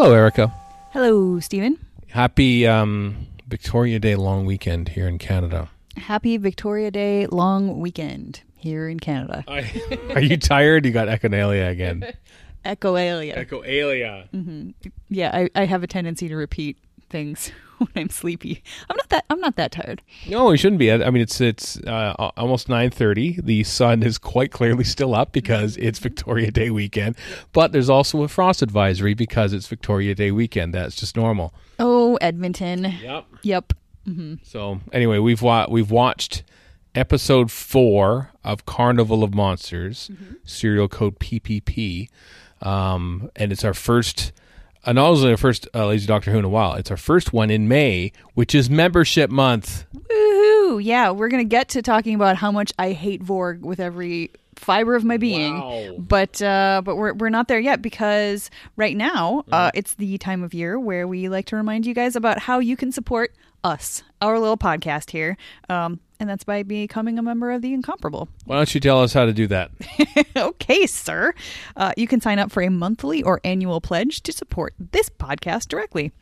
Hello, Erica. Hello, Stephen. Happy um, Victoria Day long weekend here in Canada. Happy Victoria Day long weekend here in Canada. Are you tired? You got echolalia again. Echoalia. Echoalia. Yeah, I, I have a tendency to repeat things when I'm sleepy. I'm not that I'm not that tired. No, it shouldn't be. I mean, it's it's uh, al- almost nine thirty. The sun is quite clearly still up because it's Victoria Day weekend. But there's also a frost advisory because it's Victoria Day weekend. That's just normal. Oh, Edmonton. Yep. Yep. So anyway, we've wa- we've watched episode four of Carnival of Monsters, serial code PPP, um, and it's our first. Not only our first uh, Lazy Doctor Who in a while, it's our first one in May, which is membership month. Woohoo! Yeah, we're gonna get to talking about how much I hate Vorg with every fiber of my being. Wow. But uh, but we're we're not there yet because right now uh, it's the time of year where we like to remind you guys about how you can support us, our little podcast here, um, and that's by becoming a member of the Incomparable. Why don't you tell us how to do that? okay, sir. Uh, you can sign up for a monthly or annual pledge to support this podcast directly.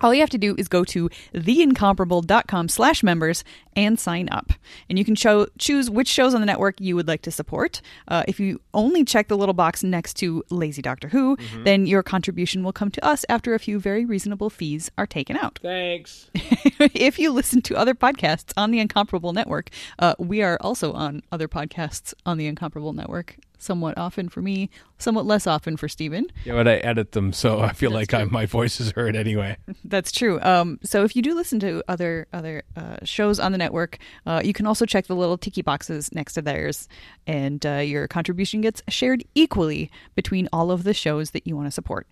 All you have to do is go to theincomparable.com slash members and sign up. And you can show, choose which shows on the network you would like to support. Uh, if you only check the little box next to Lazy Doctor Who, then your contribution will come to us after a few very reasonable fees are taken out. Thanks. if you listen to other podcasts on the Incomparable Network, uh, we are also on other podcasts on the Incomparable Network. Somewhat often for me, somewhat less often for Stephen. Yeah, but I edit them, so I feel like I, my voice is heard anyway. That's true. Um, so if you do listen to other other uh, shows on the network, uh, you can also check the little tiki boxes next to theirs, and uh, your contribution gets shared equally between all of the shows that you want to support.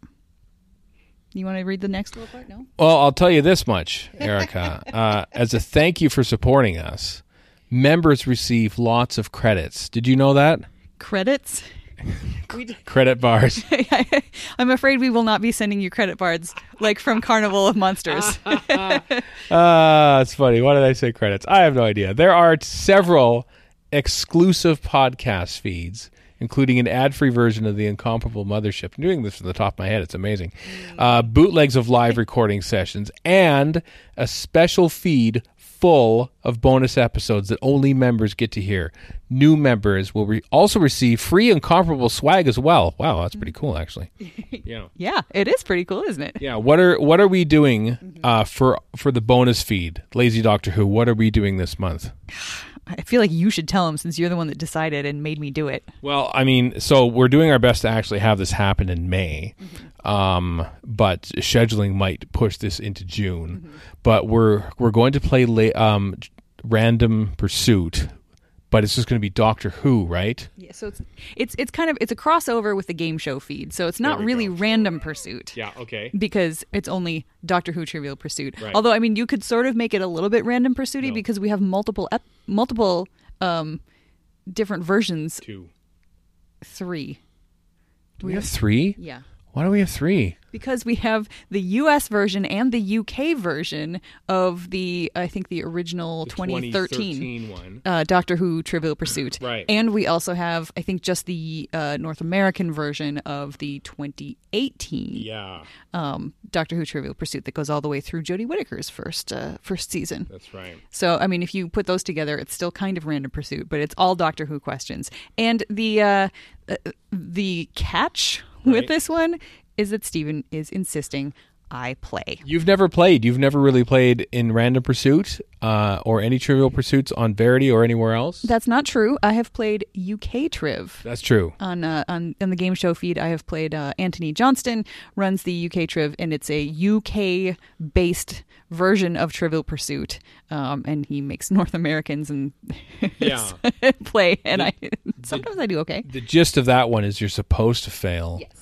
You want to read the next little part? No. Well, I'll tell you this much, Erica. uh, as a thank you for supporting us, members receive lots of credits. Did you know that? Credits. Credit bars. I'm afraid we will not be sending you credit cards like from Carnival of Monsters. Ah, it's funny. Why did I say credits? I have no idea. There are several exclusive podcast feeds, including an ad-free version of the Incomparable Mothership. I'm doing this from the top of my head. It's amazing. Uh, bootlegs of live recording sessions and a special feed full of bonus episodes that only members get to hear. New members will re- also receive free Incomparable swag as well. Wow, that's pretty cool, actually. Yeah. yeah, it is pretty cool, isn't it? Yeah, what are what are we doing uh, for for the bonus feed, Lazy Doctor Who? What are we doing this month? I feel like you should tell him since you're the one that decided and made me do it. Well, I mean, so we're doing our best to actually have this happen in May, um, but scheduling might push this into June. But we're we're going to play la- um, random pursuit, but it's just going to be Doctor Who, right? Yeah, so it's it's it's kind of it's a crossover with the game show feed. So it's not we really go. random pursuit. Yeah. Okay. Because it's only Doctor Who Trivial Pursuit. Right. Although I mean you could sort of make it a little bit random pursuity No. because we have multiple ep- multiple um different versions. Two. Three. Do we have three? Yeah. Why do we have three? Because we have the US version and the UK version of the I think the original 2013 one. uh, Doctor Who Trivial Pursuit. Right. And we also have, I think, just the uh, North American version of the 2018 Yeah, um, Doctor Who Trivial Pursuit that goes all the way through Jodie Whittaker's first uh, first season. that's right. So, I mean, if you put those together, it's still kind of random pursuit, but it's all Doctor Who questions. And the uh, uh, the catch Right. with this one is that Stephen is insisting I play. You've never played. You've never really played in Random Pursuit uh, or any Trivial Pursuits on Verity or anywhere else. That's not true. I have played UK Triv. That's true. on uh, on on the game show feed. I have played uh, Antony Johnston runs the UK Triv, and it's a UK based version of Trivial Pursuit. Um, and he makes North Americans and Yeah. play, and I sometimes I do okay. The gist of that one is you're supposed to fail, Yes.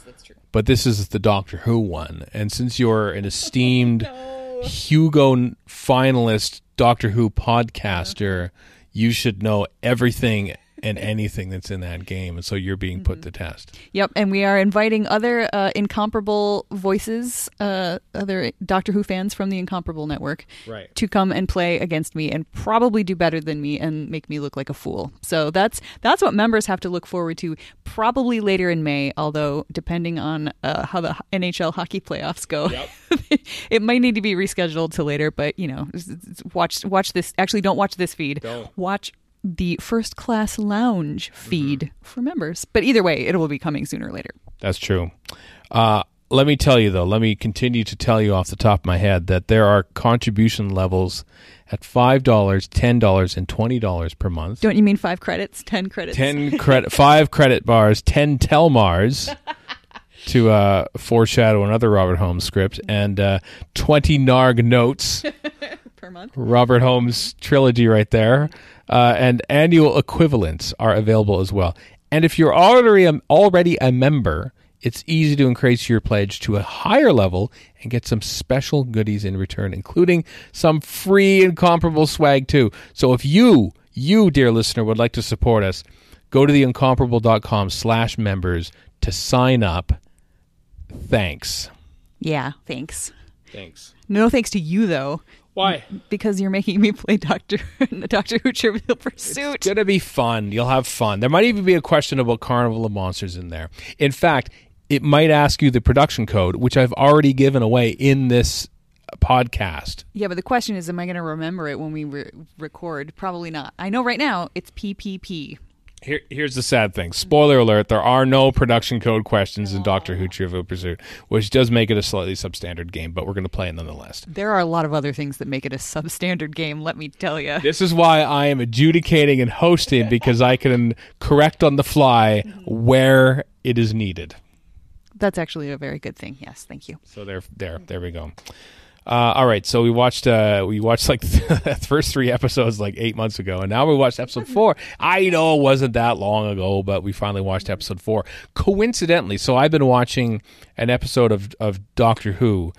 But this is the Doctor Who one, and since you're an esteemed oh, Hugo finalist Doctor Who podcaster, you should know everything and anything that's in that game, and so you're being put to test. Yep, and we are inviting other uh, incomparable voices, uh, other Doctor Who fans from the Incomparable Network, Right. to come and play against me and probably do better than me and make me look like a fool. So that's that's what members have to look forward to, probably later in May. Although depending on uh, how the NHL hockey playoffs go, it might need to be rescheduled to later. But you know, s- s- watch watch this. Actually, don't watch this feed. Don't. Watch the first class lounge feed for members. But either way, it will be coming sooner or later. That's true. Uh, let me tell you though. Let me continue to tell you off the top of my head that there are contribution levels at five dollars, ten dollars, and twenty dollars per month. Don't you mean five credits? Ten credits? ten credit, five credit bars, ten Talmars to uh, foreshadow another Robert Holmes script, and uh, twenty Narg notes. per month. Robert Holmes trilogy right there, uh, and annual equivalents are available as well. And if you're already a, already a member, it's easy to increase your pledge to a higher level and get some special goodies in return, including some free Incomparable swag too. So if you, you dear listener, would like to support us, go to theincomparable.com slash members to sign up. Thanks. Yeah, thanks. Thanks. No thanks to you though, Why? because you're making me play Doctor the Doctor Who Trivial Pursuit. It's gonna be fun. You'll have fun. There might even be a question about Carnival of Monsters in there. In fact, it might ask you the production code, which I've already given away in this podcast. Yeah, but the question is, am I going to remember it when we re- record? Probably not. I know right now it's PPP. Here, here's the sad thing. Spoiler alert: there are no production code questions in Doctor Who: Trivial Pursuit, which does make it a slightly substandard game. But we're going to play it nonetheless. There are a lot of other things that make it a substandard game. Let me tell you. This is why I am adjudicating and hosting because I can correct on the fly where it is needed. That's actually a very good thing. Yes, thank you. So there, there, there we go. Uh, all right, so we watched uh, we watched like the first three episodes like eight months ago, and now we watched episode four. I know it wasn't that long ago, but we finally watched episode four. Coincidentally, so I've been watching an episode of of Doctor Who,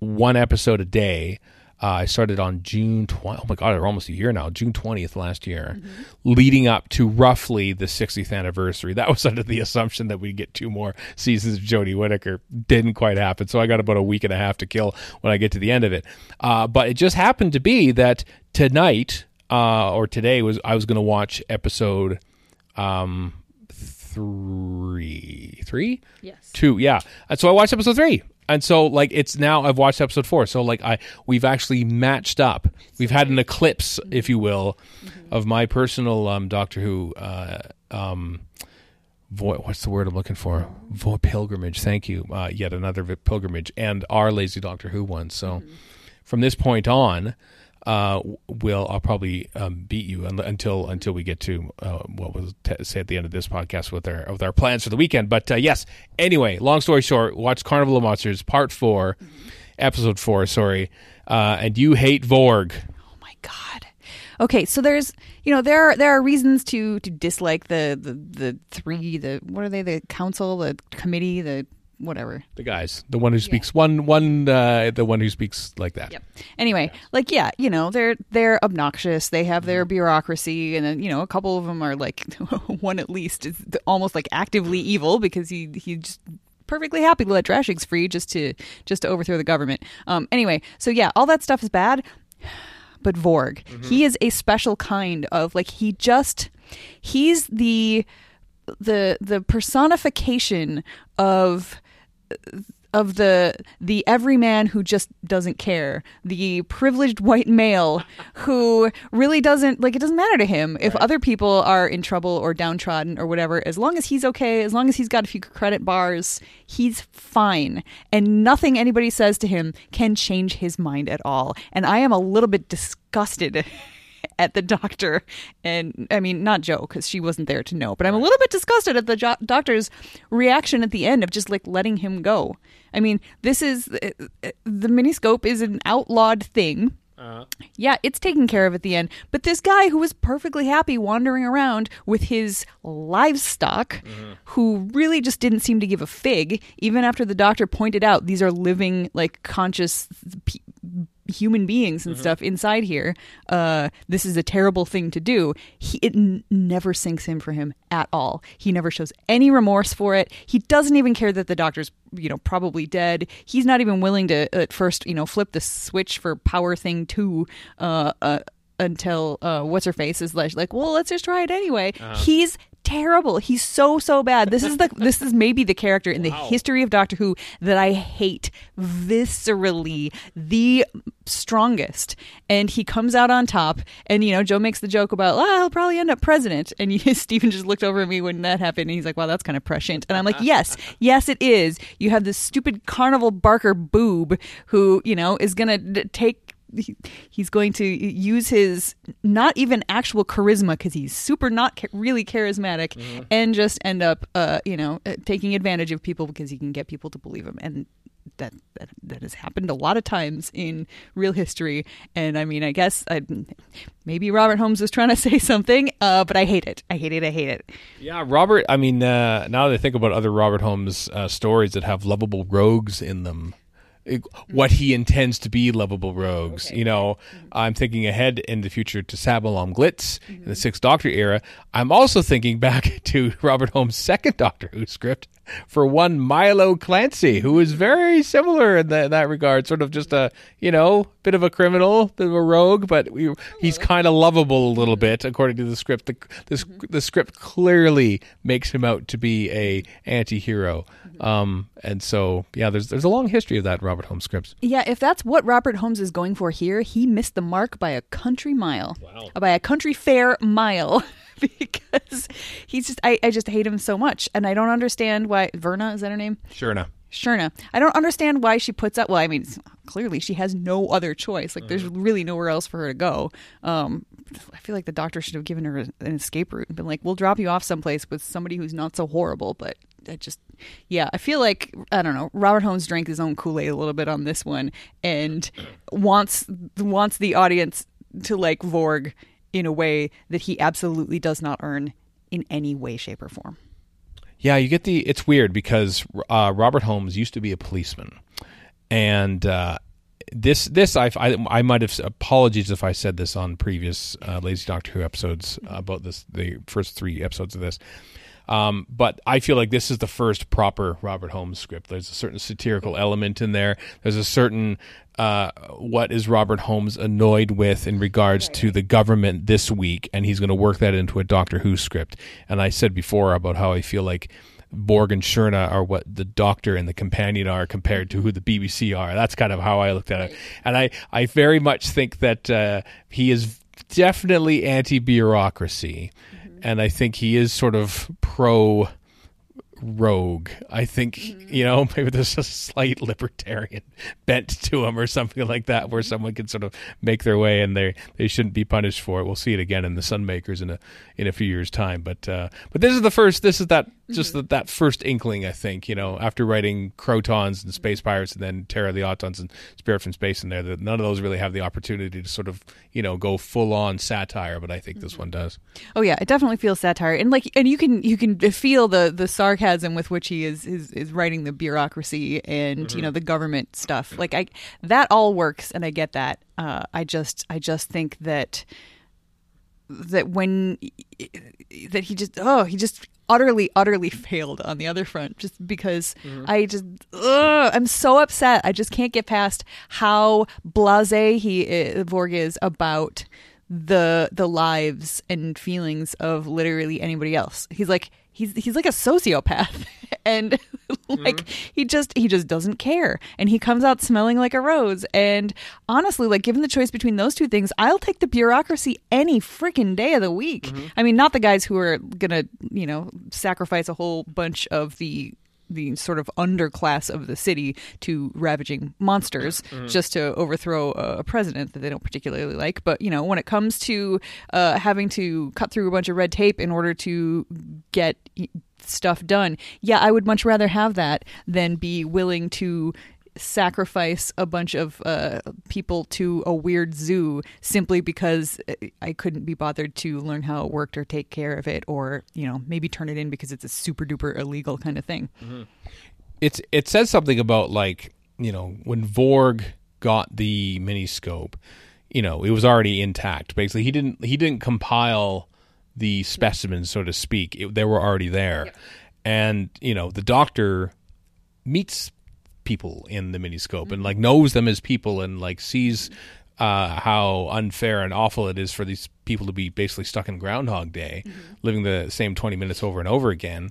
one episode a day. Uh, I started on June 20. Oh my God, we're almost a year now. June 20th last year, leading up to roughly the 60th anniversary. That was under the assumption that we'd get two more seasons of Jodie Whittaker. Didn't quite happen. So I got about a week and a half to kill when I get to the end of it. Uh, but it just happened to be that tonight uh, or today was I was going to watch episode um, three. Three? Yes. two yeah and so i watched episode three and so like it's now i've watched episode four. So like i we've actually matched up. We've had an eclipse if you will of my personal um doctor who uh um vo- what's the word i'm looking for? Vo- pilgrimage. Thank you. Uh yet another pilgrimage and our lazy doctor who one. So from this point on uh, will I'll probably um, beat you until until we get to uh, what we'll t- say at the end of this podcast with our with our plans for the weekend. But uh, yes, anyway, long story short, watch Carnival of Monsters Part 4 Episode Four. Sorry, uh, and you hate Vorg. Oh my god. Okay, so there's you know there are there are reasons to to dislike the the the three the what are they the council the committee the whatever The guys, the one who speaks one one uh, the one who speaks like that. Yep. Anyway, like yeah, you know, they're they're obnoxious. They have their bureaucracy and then, you know, a couple of them are like one at least is almost like actively evil because he he just perfectly happy to let Drashigs free just to just to overthrow the government. Um anyway, so yeah, all that stuff is bad. But Vorg, he is a special kind of like he just he's the the the personification of of the the everyman who just doesn't care, the privileged white male who really doesn't like it doesn't matter to him if other people are in trouble or downtrodden or whatever. As long as he's okay, as long as he's got a few credit bars, he's fine, and nothing anybody says to him can change his mind at all. And I am a little bit disgusted. At the doctor, and I mean, not Joe, because she wasn't there to know, but I'm a little bit disgusted at the jo- doctor's reaction at the end of just like letting him go. I mean, this is uh, uh, the miniscope is an outlawed thing. Uh. Yeah, it's taken care of at the end. But this guy who was perfectly happy wandering around with his livestock, mm-hmm. who really just didn't seem to give a fig, even after the doctor pointed out these are living, like conscious, human beings and stuff inside here. Uh, this is a terrible thing to do. He, it n- never sinks in for him at all. He never shows any remorse for it. He doesn't even care that the doctor's, you know, probably dead. He's not even willing to at first, you know, flip the switch for power thing two. Uh, uh, until uh, what's her face is like, like, well, let's just try it anyway. He's terrible. He's so so bad. This is the this is maybe the character in the history of Doctor Who that I hate viscerally the strongest. And he comes out on top. And you know, Joe makes the joke about, "Ah, he'll probably end up president." And you, Stephen just looked over at me when that happened, and he's like, "Wow, that's kind of prescient." And I'm like, "Yes, yes, it is. You have this stupid Carnival Barker boob who you know is gonna d- take." He- he's going to use his not even actual charisma because he's super not cha- really charismatic and just end up uh you know uh, taking advantage of people because he can get people to believe him. And that, that that has happened a lot of times in real history. And i mean i guess I, maybe robert holmes was trying to say something uh but i hate it. I hate it. I hate it. Yeah, Robert. I mean, uh, now that I think about other Robert Holmes uh, stories that have lovable rogues in them, what he intends to be lovable rogues. You know, I'm thinking ahead in the future to Sabalom Glitz in the mm-hmm. Sixth Doctor era. I'm also thinking back to Robert Holmes' second Doctor Who script for one Milo Clancy, who is mm-hmm. very similar in that, that regard. Sort of just a you know bit of a criminal, bit of a rogue, but we, he's uh-huh. kind of lovable a little bit according to the script. The the, mm-hmm. the script clearly makes him out to be a anti-hero. Um, and so yeah, there's there's a long history of that Robert Holmes scripts. Yeah, if that's what Robert Holmes is going for here, he missed the mark by a country mile. Wow. By a country fair mile. because he's just I, I just hate him so much. And I don't understand why Verna, is that her name? Sure enough. Shirna. I don't understand why she puts up. Well, I mean, clearly she has no other choice. Like, there's really nowhere else for her to go. Um, I feel like the doctor should have given her an escape route and been like, "We'll drop you off someplace with somebody who's not so horrible." But I just, yeah, I feel like I don't know. Robert Holmes drank his own Kool Aid a little bit on this one and wants wants the audience to like Vorg in a way that he absolutely does not earn in any way, shape, or form. Yeah, you get the. It's weird because uh, Robert Holmes used to be a policeman, and uh, this this I, I I might have apologies if I said this on previous uh, Lazy Doctor Who episodes about this the first three episodes of this. Um, but I feel like this is the first proper Robert Holmes script. There's a certain satirical element in there. There's a certain uh, what is Robert Holmes annoyed with in regards to the government this week, and he's going to work that into a Doctor Who script. And I said before about how I feel like Vorg and Shirna are what the Doctor and the Companion are compared to who the BBC are. That's kind of how I looked at it, and I I very much think that uh, he is definitely anti bureaucracy, and I think he is sort of pro rogue. I think you know maybe there's a slight libertarian bent to him or something like that, where someone can sort of make their way and they they shouldn't be punished for it. We'll see it again in the Sunmakers in a in a few years' time. But uh, but this is the first. This is that just mm-hmm. that that first inkling. I think you know after writing Krotons and Space Pirates and then Terror of the Autons and Spearhead from Space in there, that none of those really have the opportunity to sort of you know go full on satire. But I think this mm-hmm. one does. Oh yeah, it definitely feels satire, and like, and you can you can feel the the sarcasm with which he is is, is writing the bureaucracy and you mm-hmm. know the government stuff. Like I, that all works, and I get that. Uh, I just I just think that that when that he just oh he just utterly utterly failed on the other front just because i just ugh, i'm so upset. I just can't get past how blasé he uh, vorg is about the the lives and feelings of literally anybody else. He's like he's he's like a sociopath. And like mm-hmm. he just he just doesn't care. And he comes out smelling like a rose. And honestly like given the choice between those two things i'll take the bureaucracy any freaking day of the week. Mm-hmm. I mean not the guys who are gonna you know sacrifice a whole bunch of the the sort of underclass of the city to ravaging monsters just to overthrow a, a president that they don't particularly like. But you know, when it comes to uh, having to cut through a bunch of red tape in order to get stuff done, yeah, I would much rather have that than be willing to sacrifice a bunch of uh, people to a weird zoo simply because I couldn't be bothered to learn how it worked or take care of it or you know maybe turn it in because it's a super duper illegal kind of thing. it's it says something about like you know when Vorg got the mini scope, you know, it was already intact. Basically, he didn't he didn't compile the specimens, so to speak. It, they were already there, and you know, the doctor meets people in the miniscope and like mm-hmm. knows them as people and like sees uh, how unfair and awful it is for these people to be basically stuck in Groundhog Day, mm-hmm. living the same twenty minutes over and over again.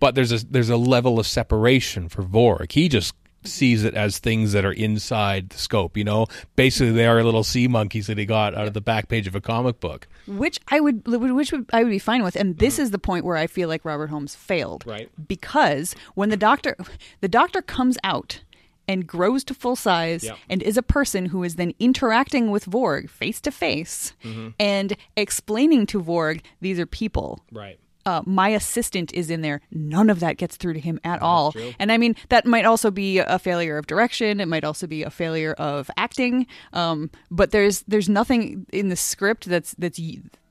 But there's a there's a level of separation for Vorg. He just mm-hmm. sees it as things that are inside the scope. You know, basically they are little sea monkeys that he got out of the back page of a comic book. Which I would which would I would be fine with and this is the point where I feel like Robert Holmes failed Mm-hmm. Right. because when the doctor the doctor comes out and grows to full size Yeah. and is a person who is then interacting with Vorg face to face Mm-hmm. and explaining to Vorg these are people Right. Uh, my assistant is in there. None of that gets through to him at all. And I mean, that might also be a failure of direction. It might also be a failure of acting. Um, but there's there's nothing in the script that's that's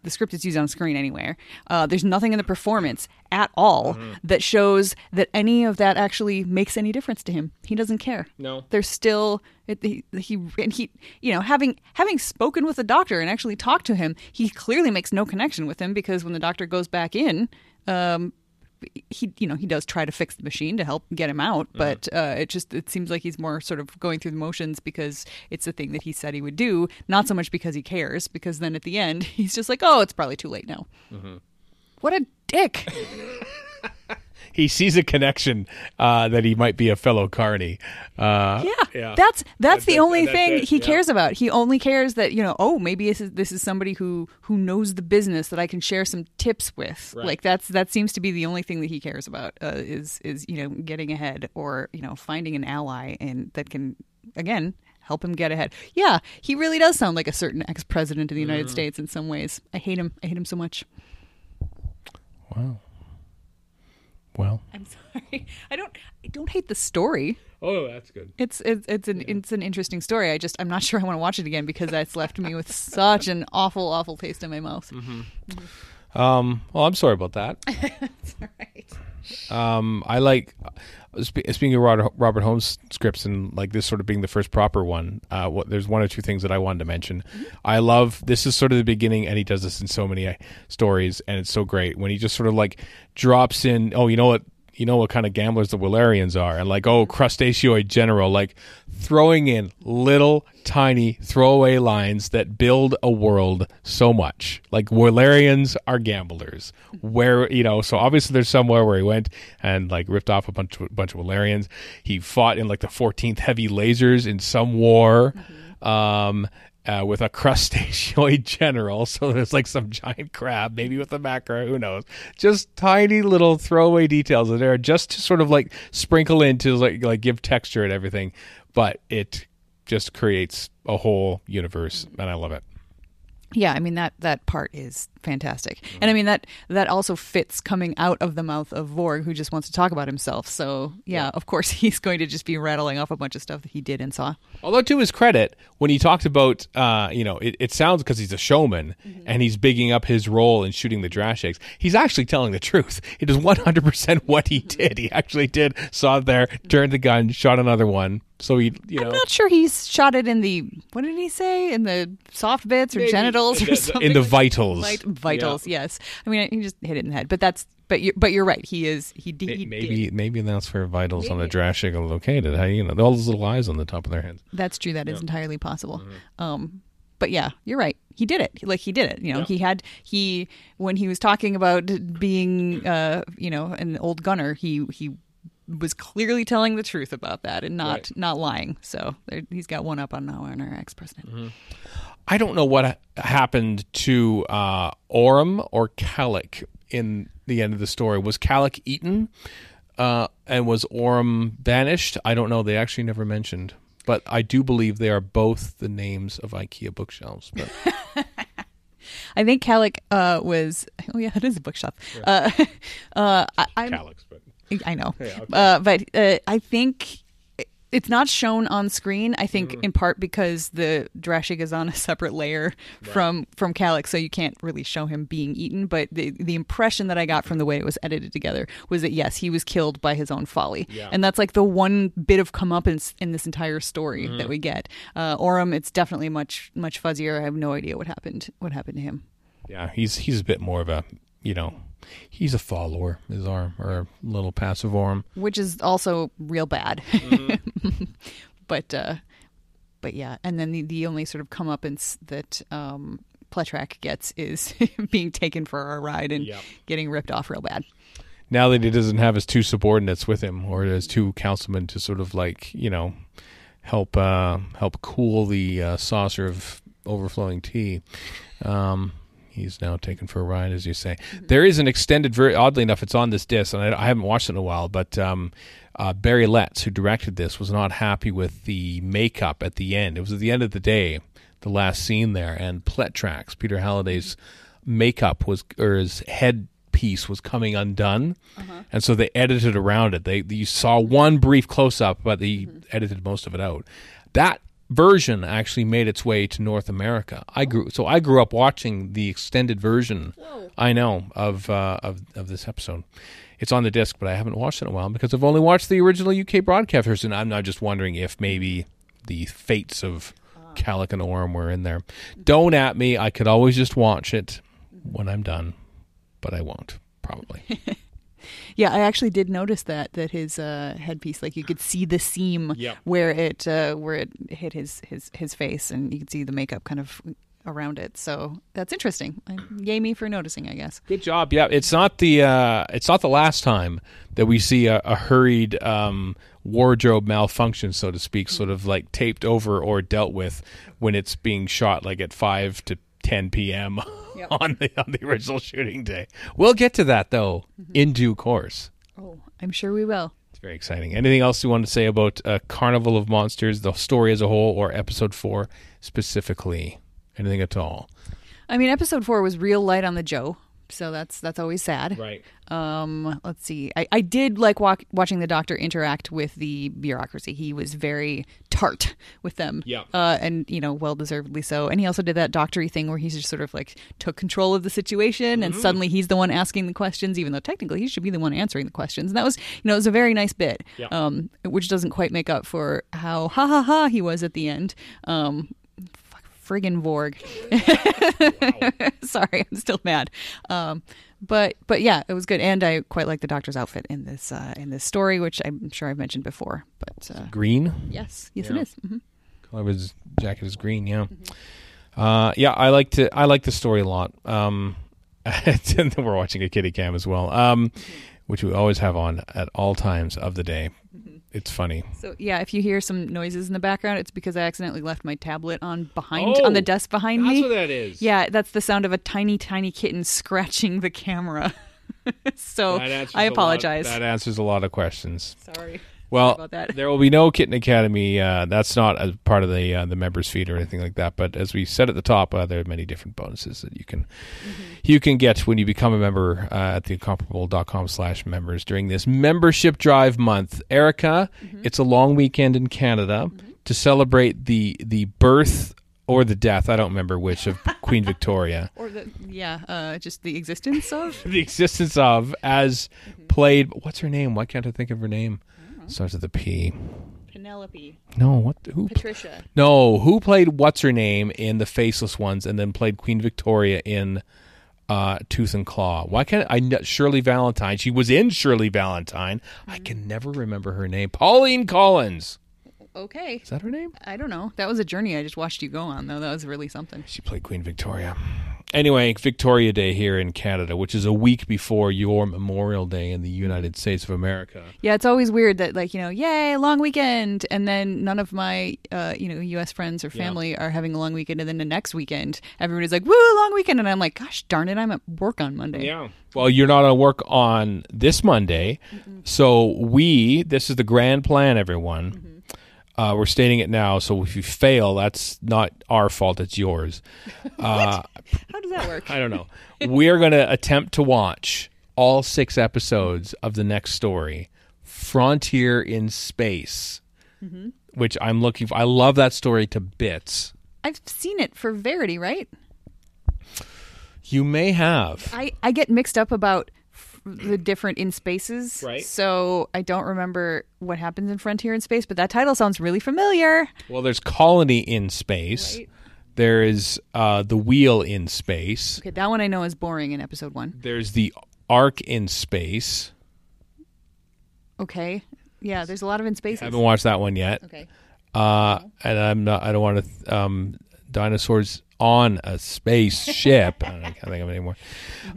the script that's used on screen anywhere. Uh, there's nothing in the performance at all that shows that any of that actually makes any difference to him. He doesn't care. No. There's still it, he, he and he you know having having spoken with the doctor and actually talked to him, he clearly makes no connection with him because when the doctor goes back in, um, he you know he does try to fix the machine to help get him out, but uh, it just it seems like he's more sort of going through the motions because it's the thing that he said he would do, not so much because he cares. Because then at the end he's just like, oh, it's probably too late now. What a dick! He sees a connection uh, that he might be a fellow Carney. Uh, Yeah, yeah. that's that's the it, only that's thing it, he yeah. cares about. He only cares that you know, oh, maybe this is this is somebody who who knows the business that I can share some tips with. Right. Like that's that seems to be the only thing that he cares about uh, is is you know getting ahead or you know finding an ally and that can again help him get ahead. Yeah, he really does sound like a certain ex president of the. United States in some ways. I hate him. I hate him so much. Wow. Well. I'm sorry. I don't. I don't hate the story. Oh, that's good. It's it's it's an it's an interesting story. I just I'm not sure I want to watch it again because that's left me with such an awful awful taste in my mouth. Mm-hmm. Mm-hmm. Um, well, I'm sorry about that. All right. Um, I like speaking of Robert, Robert Holmes scripts and like this sort of being the first proper one. Uh, what, there's one or two things that I wanted to mention. I love this is sort of the beginning, and he does this in so many uh, stories, and it's so great when he just sort of like drops in. Oh, you know what? You know what kind of gamblers the Wallerians are, and like oh, crustaceoid general, like throwing in little tiny throwaway lines that build a world so much. Like Wallerians are gamblers. Where you know, so obviously there's somewhere where he went and like ripped off a bunch of bunch of Wallerians. He fought in like the 14th heavy lasers in some war. Um uh, with a crustacioid general, so there's like some giant crab, maybe with a Macra, who knows? Just tiny little throwaway details in there, just to sort of like sprinkle in to like like give texture and everything. But it just creates a whole universe, and I love it. Yeah, I mean that that part is fantastic, mm-hmm. and I mean that that also fits coming out of the mouth of Vorg, who just wants to talk about himself. So yeah, of course he's going to just be rattling off a bunch of stuff that he did and saw. Although to his credit, when he talked about, uh, you know, it, it sounds because he's a showman mm-hmm. and he's bigging up his role in shooting the Drashigs. He's actually telling the truth. It is one hundred percent what he mm-hmm. did. He actually did saw it there, turned the gun, shot another one. So he, you know, I'm not sure he's shot it in the what did he say in the soft bits or genitals or something in the like- vitals. Vit- yes. I mean, he just hit it in the head, but that's but you but you're right. He is he, d- he maybe did. maybe that's where vitals on the Drashig are located. How you know all those little eyes on the top of their heads. That's true. That is entirely possible. Mm-hmm. Um, but yeah, you're right. He did it. Like he did it. You know, he had he when he was talking about being, uh, you know, an old gunner. He he was clearly telling the truth about that and not Right. not lying. So there, he's got one up on on our ex president. Mm-hmm. I don't know what happened to uh, Orum or Kalik in the end of the story. Was Kalik eaten uh, and was Orum banished? I don't know. They actually never mentioned. But I do believe they are both the names of IKEA bookshelves. But I think Kalik uh, was. Oh yeah, it is a bookshop. Uh, uh, I, I'm, Kalik's, but I know, uh, but uh, I think it's not shown on screen. I think in part because the Drashig is on a separate layer from from Kalik, so you can't really show him being eaten. But the the impression that I got from the way it was edited together was that yes, he was killed by his own folly, Yeah. and that's like the one bit of comeuppance in this entire story that we get. Uh, Orum, it's definitely much much fuzzier. I have no idea what happened what happened to him. Yeah, he's he's a bit more of a you know he's a follower is our or a little passive arm. which is also real bad. but uh, but yeah, and then the, the only sort of comeuppance that um, Pletrac gets is being taken for a ride and Yep. getting ripped off real bad. Now that he doesn't have his two subordinates with him or his two councilmen to sort of like you know help uh, help cool the uh, saucer of overflowing tea. Um, he's now taken for a ride, as you say. There is an extended, very oddly enough, it's on this disc, and I, I haven't watched it in a while. But um, uh, Barry Letts, who directed this, was not happy with the makeup at the end. It was at the end of the day, the last scene there, and Pletrac's, Peter Halliday's makeup was or his headpiece was coming undone, and so they edited around it. They you saw one brief close up, but they edited most of it out. That version actually made its way to North America. I grew so I grew up watching the extended version. I know of uh, of of this episode. It's on the disc, but I haven't watched it in a while because I've only watched the original UK broadcasters, and I'm not just wondering if maybe the fates of Kalik and Orm were in there. Don't at me. I could always just watch it when I'm done, but I won't probably. Yeah, I actually did notice that that his uh, headpiece, like you could see the seam Yep. where it uh, where it hit his his his face, and you could see the makeup kind of around it. So that's interesting. Uh, Yay me for noticing, I guess. Good job. Yeah, it's not the uh, it's not the last time that we see a, a hurried um, wardrobe malfunction, so to speak, sort of like taped over or dealt with when it's being shot like at five to ten p.m. Yep. on the on the original shooting day. We'll get to that though in due course. Oh, I'm sure we will. It's very exciting. Anything else you want to say about uh, Carnival of Monsters, the story as a whole, or episode four specifically? Anything at all? I mean, episode four was real light on the Joe, so that's that's always sad. Right. Um, let's see. I, I did like walk, watching the Doctor interact with the bureaucracy. He was very tart with them. Yeah. Uh, and you know, well deservedly so. And he also did that doctory thing where he's just sort of like took control of the situation, and suddenly he's the one asking the questions, even though technically he should be the one answering the questions. And that was, you know, it was a very nice bit. Yeah. Um, which doesn't quite make up for how ha ha ha he was at the end. Um. Friggin' Vorg. Sorry, I'm still mad. Um, but but yeah, it was good, and I quite like the doctor's outfit in this uh, in this story, which I'm sure I've mentioned before. But uh, Green. yes, yes, Yeah. it is. hmm color of his jacket is green. Yeah, uh, yeah. I like to. I like the story a lot. Um, and we're watching a kitty cam as well, um, which we always have on at all times of the day. It's funny. So yeah, if you hear some noises in the background, it's because I accidentally left my tablet on behind Oh, on the oh, desk behind me. that is. yeah, that's the sound of a tiny, tiny kitten scratching the camera. so I answers I a lot- apologize. that answers a lot of questions. Sorry. Well, there will be no Kitten Academy. Uh, that's not a part of the uh, the members feed or anything like that. But as we said at the top, uh, there are many different bonuses that you can you can get when you become a member uh, at theincomparable.com slash members during this membership drive month. Erica, it's a long weekend in Canada to celebrate the the birth or the death. I don't remember which of Queen Victoria. Or the yeah, uh, just the existence of. the existence of as played. What's her name? Why can't I think of her name? Starts with a P. Penelope, No, what? Who? Patricia. No, who played what's her name in the Faceless Ones, and then played Queen Victoria in uh, Tooth and Claw? Why can't I? Shirley Valentine. She was in Shirley Valentine. I can never remember her name. Pauline Collins. Okay. Is that her name? I don't know. That was a journey I just watched you go on, though. That was really something. She played Queen Victoria. Anyway, Victoria Day here in Canada, which is a week before your Memorial Day in the United States of America. Yeah, it's always weird that, like, you know, yay, long weekend. And then none of my, uh, you know, U.S. friends or family are having a long weekend. And then the next weekend, everybody's like, woo, long weekend. And I'm like, gosh darn it, I'm at work on Monday. Yeah. Well, you're not on work on this Monday. So we, this is the grand plan, everyone. Uh, we're stating it now. So if you fail, that's not our fault. It's yours. Uh, How does that work? I don't know. We're going to attempt to watch all six episodes of the next story, Frontier in Space. which I'm looking for. I love that story to bits. I've seen it for Verity, right? You may have. I, I get mixed up about the different in spaces. Right. So I don't remember what happens in Frontier in Space, but that title sounds really familiar. Well, there's Colony in Space. Right. There is uh, the Wheel in Space. Okay, that one I know is boring in episode one. There's the Ark in Space. Okay. Yeah, there's a lot of in spaces. I haven't watched that one yet. Okay. Uh, and I'm not. I don't want to. Um, dinosaurs on a spaceship. I don't can't think of it anymore.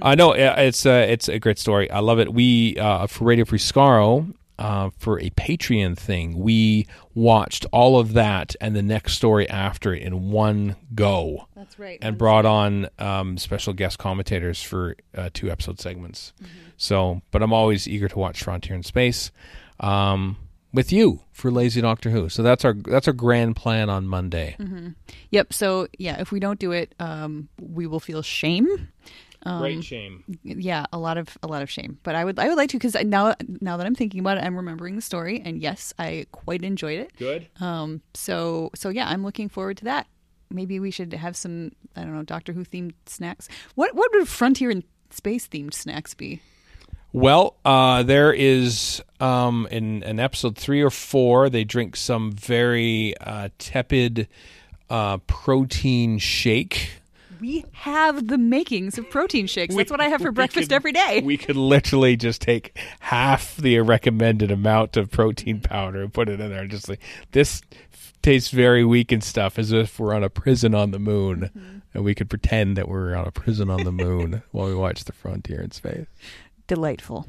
I know uh, it's uh, it's a great story. I love it. We uh, for Radio Free Skaro. Uh, for a Patreon thing, we watched all of that and the next story after it in one go, That's right. and brought on um, special guest commentators for uh, two episode segments. So, but I'm always eager to watch Frontier in Space um, with you for Lazy Doctor Who. So that's our that's our grand plan on Monday. Yep. So yeah, if we don't do it, um, we will feel shame. Great shame. Yeah, a lot of a lot of shame. But I would I would like to because now now that I'm thinking about it, I'm remembering the story, and yes, I quite enjoyed it. Good. Um. So so yeah, I'm looking forward to that. Maybe we should have some I don't know Doctor Who themed snacks. What what would Frontier in Space themed snacks be? Well, uh, there is um, in, in episode three or four, they drink some very uh, tepid uh, protein shake. We have the makings of protein shakes. That's We- what I have for breakfast could- every day. We could literally just take half the recommended amount of protein powder and put it in there. Just like this tastes very weak and stuff, as if we're on a prison on the moon, Mm-hmm. and we could pretend that we're on a prison on the moon while we watch the frontier in space. Delightful.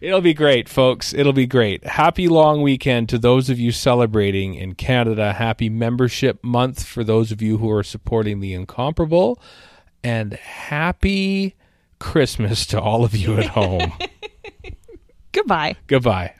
It'll be great, folks. It'll be great. Happy long weekend to those of you celebrating in Canada. Happy membership month for those of you who are supporting the incomparable. And happy Christmas to all of you at home. Goodbye. Goodbye.